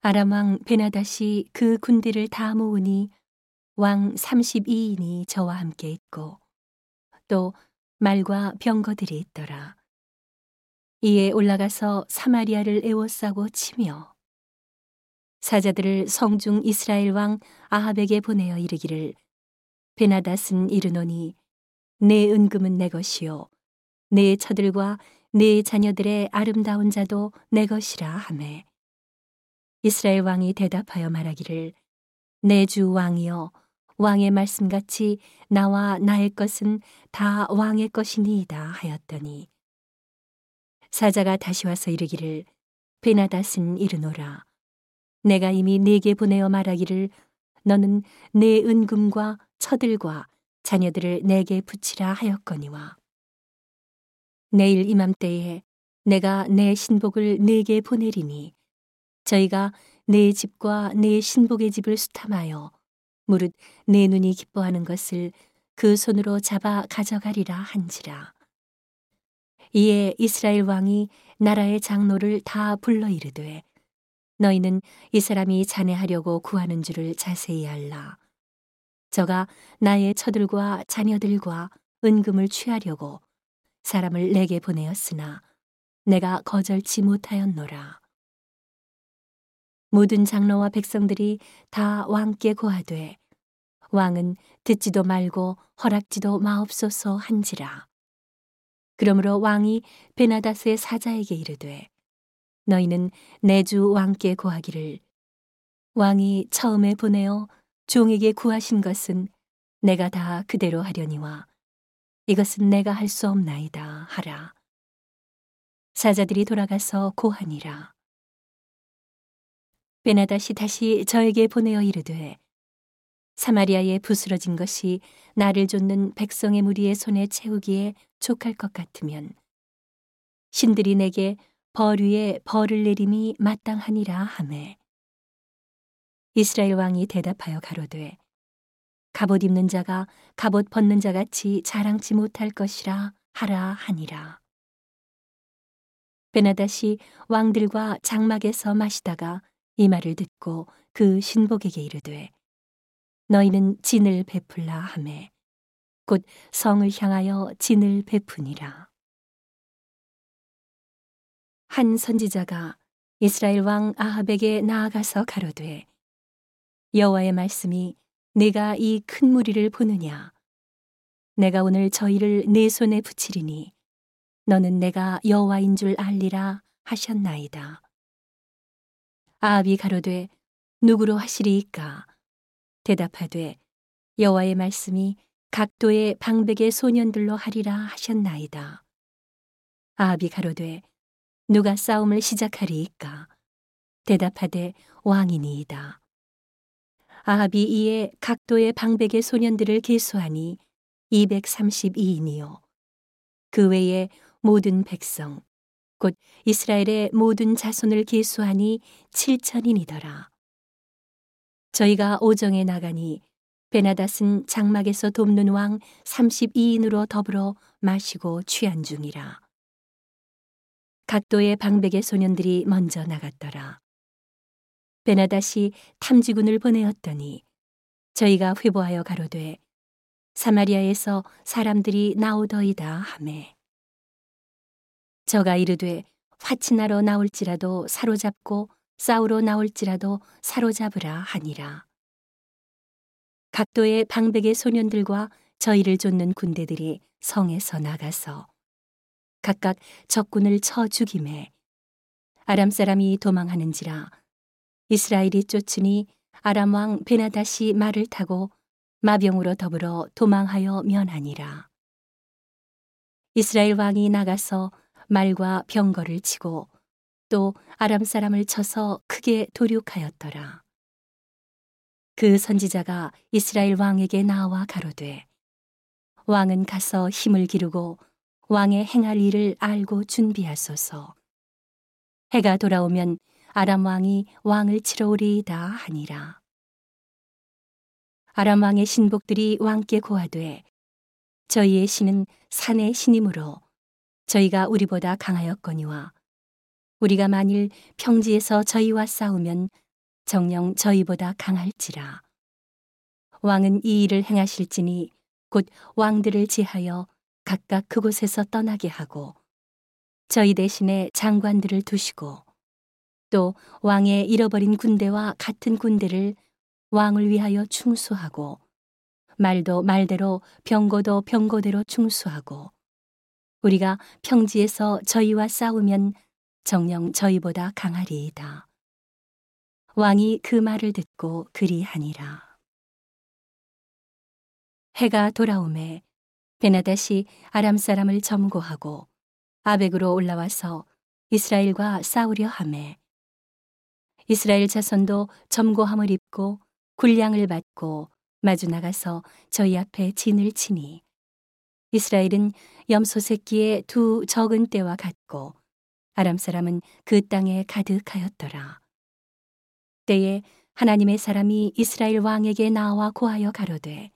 아람 왕 베나닷이 그 군대를 다 모으니 왕 32인이 저와 함께 있고 또 말과 병거들이 있더라. 이에 올라가서 사마리아를 에워싸고 치며 사자들을 성중 이스라엘 왕 아합에게 보내어 이르기를 베나닷은 이르노니 내 은금은 내 것이요 내 처들과 내 자녀들의 아름다운 자도 내 것이라 하매 이스라엘 왕이 대답하여 말하기를 내 주 왕이여 왕의 말씀같이 나와 나의 것은 다 왕의 것이니이다 하였더니 사자가 다시 와서 이르기를 베나닷은 이르노라. 내가 이미 네게 보내어 말하기를 너는 내 은금과 처들과 자녀들을 내게 붙이라 하였거니와 내일 이맘때에 내가 내 신복을 네게 보내리니 저희가 내 집과 내 신복의 집을 수탐하여 무릇 내 눈이 기뻐하는 것을 그 손으로 잡아 가져가리라 한지라. 이에 이스라엘 왕이 나라의 장로를 다 불러 이르되 너희는 이 사람이 자네하려고 구하는 줄을 자세히 알라. 저가 나의 처들과 자녀들과 은금을 취하려고 사람을 내게 보내었으나 내가 거절치 못하였노라. 모든 장로와 백성들이 다 왕께 고하되 왕은 듣지도 말고 허락지도 마옵소서 한지라. 그러므로 왕이 베나다스의 사자에게 이르되 너희는 내 주 왕께 고하기를 왕이 처음에 보내어 종에게 구하신 것은 내가 다 그대로 하려니와 이것은 내가 할 수 없나이다 하라. 사자들이 돌아가서 고하니라. 베나다시 다시 저에게 보내어 이르되 사마리아에 부스러진 것이 나를 쫓는 백성의 무리의 손에 채우기에 족할 것 같으면 신들이 내게 벌 위에 벌을 내림이 마땅하니라 하매. 이스라엘 왕이 대답하여 가로되 갑옷 입는 자가 갑옷 벗는 자 같이 자랑치 못할 것이라 하라 하니라. 베나닷이 왕들과 장막에서 마시다가 이 말을 듣고 그 신복에게 이르되 너희는 진을 베풀라 하매 곧 성을 향하여 진을 베푸니라 한 선지자가 이스라엘 왕 아합에게 나아가서 가로되 여호와의 말씀이 내가 이 큰 무리를 보느냐 내가 오늘 저희를 내 손에 붙이리니 너는 내가 여호와인 줄 알리라 하셨나이다. 아합이 가로되 누구로 하시리이까 대답하되 여호와의 말씀이 각도의 방백의 소년들로 하리라 하셨나이다. 아합이 가로되 누가 싸움을 시작하리이까 대답하되 왕이니이다. 아합이 이에 각도의 방백의 소년들을 계수하니 232인이요. 그 외에 모든 백성, 곧 이스라엘의 모든 자손을 계수하니 7천인이더라. 저희가 오정에 나가니 베나닷은 장막에서 돕는 왕 32인으로 더불어 마시고 취한 중이라. 각도의 방백의 소년들이 먼저 나갔더라. 베나닷이 탐지군을 보내었더니 저희가 회보하여 가로되 사마리아에서 사람들이 나오더이다 하매 저가 이르되 화친하러 나올지라도 사로잡고 싸우러 나올지라도 사로잡으라 하니라 각도의 방백의 소년들과 저희를 쫓는 군대들이 성에서 나가서 각각 적군을 쳐 죽임에 아람 사람이 도망하는지라 이스라엘이 쫓으니 아람 왕 베나다시 말을 타고 마병으로 더불어 도망하여 면하니라. 이스라엘 왕이 나가서 말과 병거를 치고 또 아람 사람을 쳐서 크게 도륙하였더라. 그 선지자가 이스라엘 왕에게 나와 가로되 왕은 가서 힘을 기르고 왕의 행할 일을 알고 준비하소서. 해가 돌아오면 아람 왕이 왕을 치러 오리이다 하니라. 아람 왕의 신복들이 왕께 고하되 저희의 신은 산의 신이므로 저희가 우리보다 강하였거니와 우리가 만일 평지에서 저희와 싸우면 정령 저희보다 강할지라. 왕은 이 일을 행하실지니 곧 왕들을 지하여 각각 그곳에서 떠나게 하고 저희 대신에 장관들을 두시고 또 왕의 잃어버린 군대와 같은 군대를 왕을 위하여 충수하고 말도 말대로 병고도 병고대로 충수하고 우리가 평지에서 저희와 싸우면 정령 저희보다 강하리이다. 왕이 그 말을 듣고 그리하니라. 해가 돌아오매 베나다시 아람 사람을 점고하고 아벡으로 올라와서 이스라엘과 싸우려 하매 이스라엘 자손도 점고함을 입고 군량을 받고 마주 나가서 저희 앞에 진을 치니 이스라엘은 염소 새끼의 두 적은 때와 같고 아람 사람은 그 땅에 가득하였더라. 때에 하나님의 사람이 이스라엘 왕에게 나와 고하여 가로되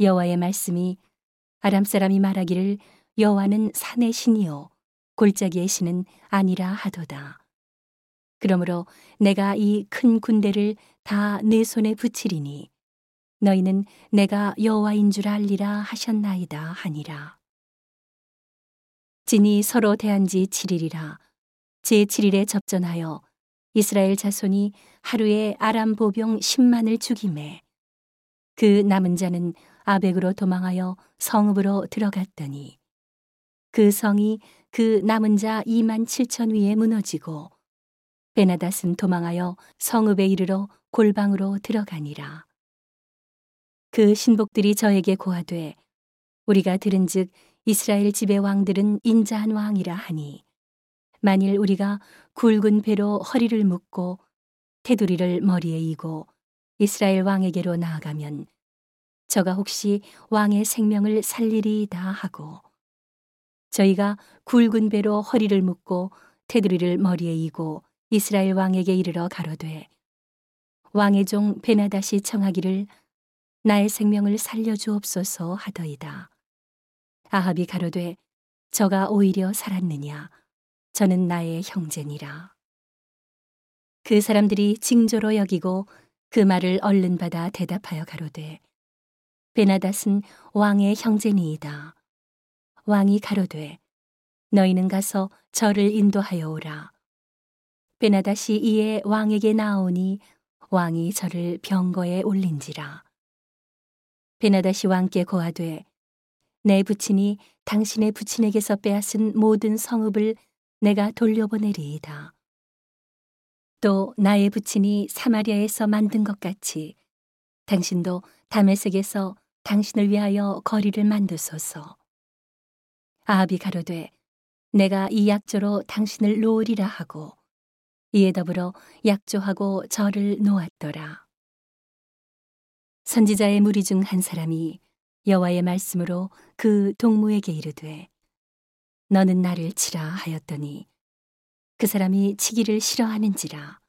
여호와의 말씀이 아람 사람이 말하기를 여호와는 산의 신이요 골짜기의 신은 아니라 하도다. 그러므로 내가 이 큰 군대를 다 내 손에 붙이리니 너희는 내가 여호와인 줄 알리라 하셨나이다 하니라. 진이 서로 대한 지 7일이라 제 7일에 접전하여 이스라엘 자손이 하루에 아람 보병 10만을 죽임에 그 남은 자는 아벡으로 도망하여 성읍으로 들어갔더니 그 성이 그 남은 자 2만 7천 위에 무너지고 베나닷은 도망하여 성읍에 이르러 골방으로 들어가니라. 그 신복들이 저에게 고하되 우리가 들은즉 이스라엘 집의 왕들은 인자한 왕이라 하니 만일 우리가 굵은 배로 허리를 묶고 테두리를 머리에 이고 이스라엘 왕에게로 나아가면 저가 혹시 왕의 생명을 살리리이다 하고 저희가 굵은 배로 허리를 묶고 테두리를 머리에 이고 이스라엘 왕에게 이르러 가로되 왕의 종 베나다시 청하기를 나의 생명을 살려주옵소서 하더이다. 아합이 가로되 저가 오히려 살았느냐 저는 나의 형제니라. 그 사람들이 징조로 여기고 그 말을 얼른 받아 대답하여 가로되 베나닷은 왕의 형제니이다. 왕이 가로되 너희는 가서 저를 인도하여 오라. 베나닷이 이에 왕에게 나오니 왕이 저를 병거에 올린지라. 베나닷이 왕께 고하되 내 부친이 당신의 부친에게서 빼앗은 모든 성읍을 내가 돌려보내리이다. 또 나의 부친이 사마리아에서 만든 것 같이 당신도 다메섹에서 당신을 위하여 거리를 만드소서. 아합이 가로되 내가 이 약조로 당신을 놓으리라 하고 이에 더불어 약조하고 저를 놓았더라. 선지자의 무리 중 한 사람이 여호와의 말씀으로 그 동무에게 이르되 너는 나를 치라 하였더니 그 사람이 치기를 싫어하는지라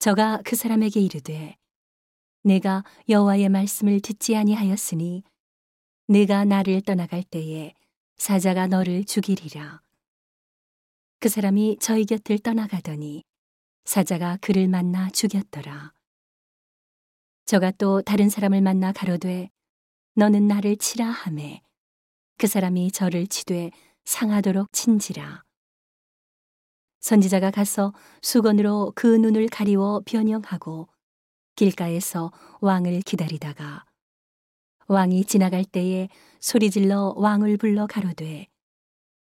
저가 그 사람에게 이르되 내가 여호와의 말씀을 듣지 아니하였으니 내가 나를 떠나갈 때에 사자가 너를 죽이리라. 그 사람이 저희 곁을 떠나가더니 사자가 그를 만나 죽였더라. 저가 또 다른 사람을 만나 가로되 너는 나를 치라 하매 그 사람이 저를 치되 상하도록 친지라. 선지자가 가서 수건으로 그 눈을 가리워 변형하고 길가에서 왕을 기다리다가 왕이 지나갈 때에 소리질러 왕을 불러 가로되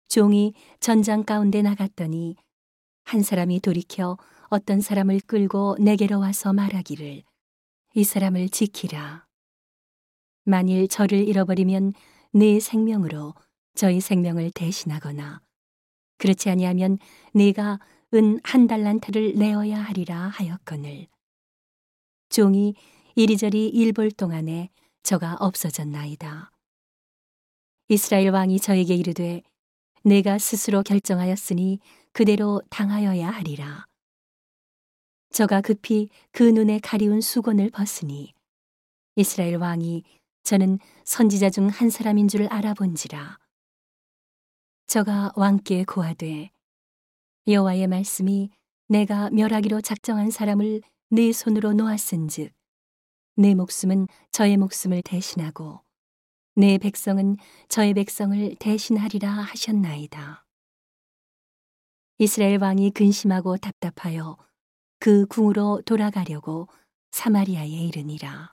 종이 전장 가운데 나갔더니 한 사람이 돌이켜 어떤 사람을 끌고 내게로 와서 말하기를 이 사람을 지키라. 만일 저를 잃어버리면 네 생명으로 저희 생명을 대신하거나 그렇지 아니하면 네가 은 한 달란트를 내어야 하리라 하였거늘 종이 이리저리 일볼 동안에 저가 없어졌나이다. 이스라엘 왕이 저에게 이르되 내가 스스로 결정하였으니 그대로 당하여야 하리라. 저가 급히 그 눈에 가리운 수건을 벗으니 이스라엘 왕이 저는 선지자 중 한 사람인 줄 알아본지라. 저가 왕께 고하되 여호와의 말씀이 내가 멸하기로 작정한 사람을 네 손으로 놓았은즉 내 목숨은 저의 목숨을 대신하고 내 백성은 저의 백성을 대신하리라 하셨나이다. 이스라엘 왕이 근심하고 답답하여 그 궁으로 돌아가려고 사마리아에 이르니라.